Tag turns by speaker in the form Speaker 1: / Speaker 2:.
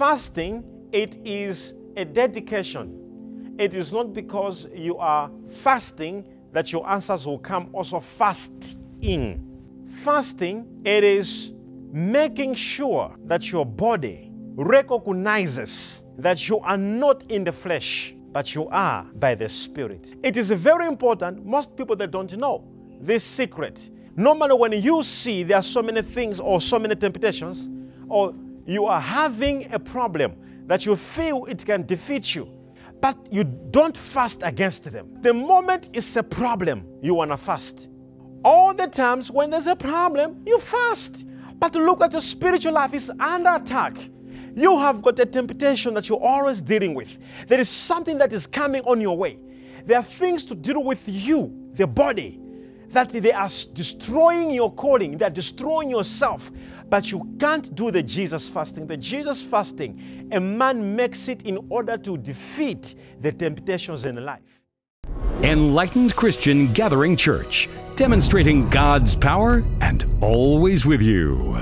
Speaker 1: Fasting, it is a dedication. It is not because you are fasting that your answers will come also fasting. Fasting, it is making sure that your body recognizes that you are not in the flesh, but you are by the Spirit. It is very important, most people that don't know this secret. Normally, when you see there are so many things or so many temptations, or you are having a problem that you feel it can defeat you, but you don't fast against them. The moment it's a problem, you want to fast. All the times when there's a problem, you fast. But look at your spiritual life is under attack. You have got a temptation that you're always dealing with. There is something that is coming on your way. There are things to deal with you, the body, that they are destroying your calling, they're destroying yourself. But you can't do the Jesus fasting. The Jesus fasting, a man makes it in order to defeat the temptations in life.
Speaker 2: Enlightened Christian Gathering Church, demonstrating God's power and always with you.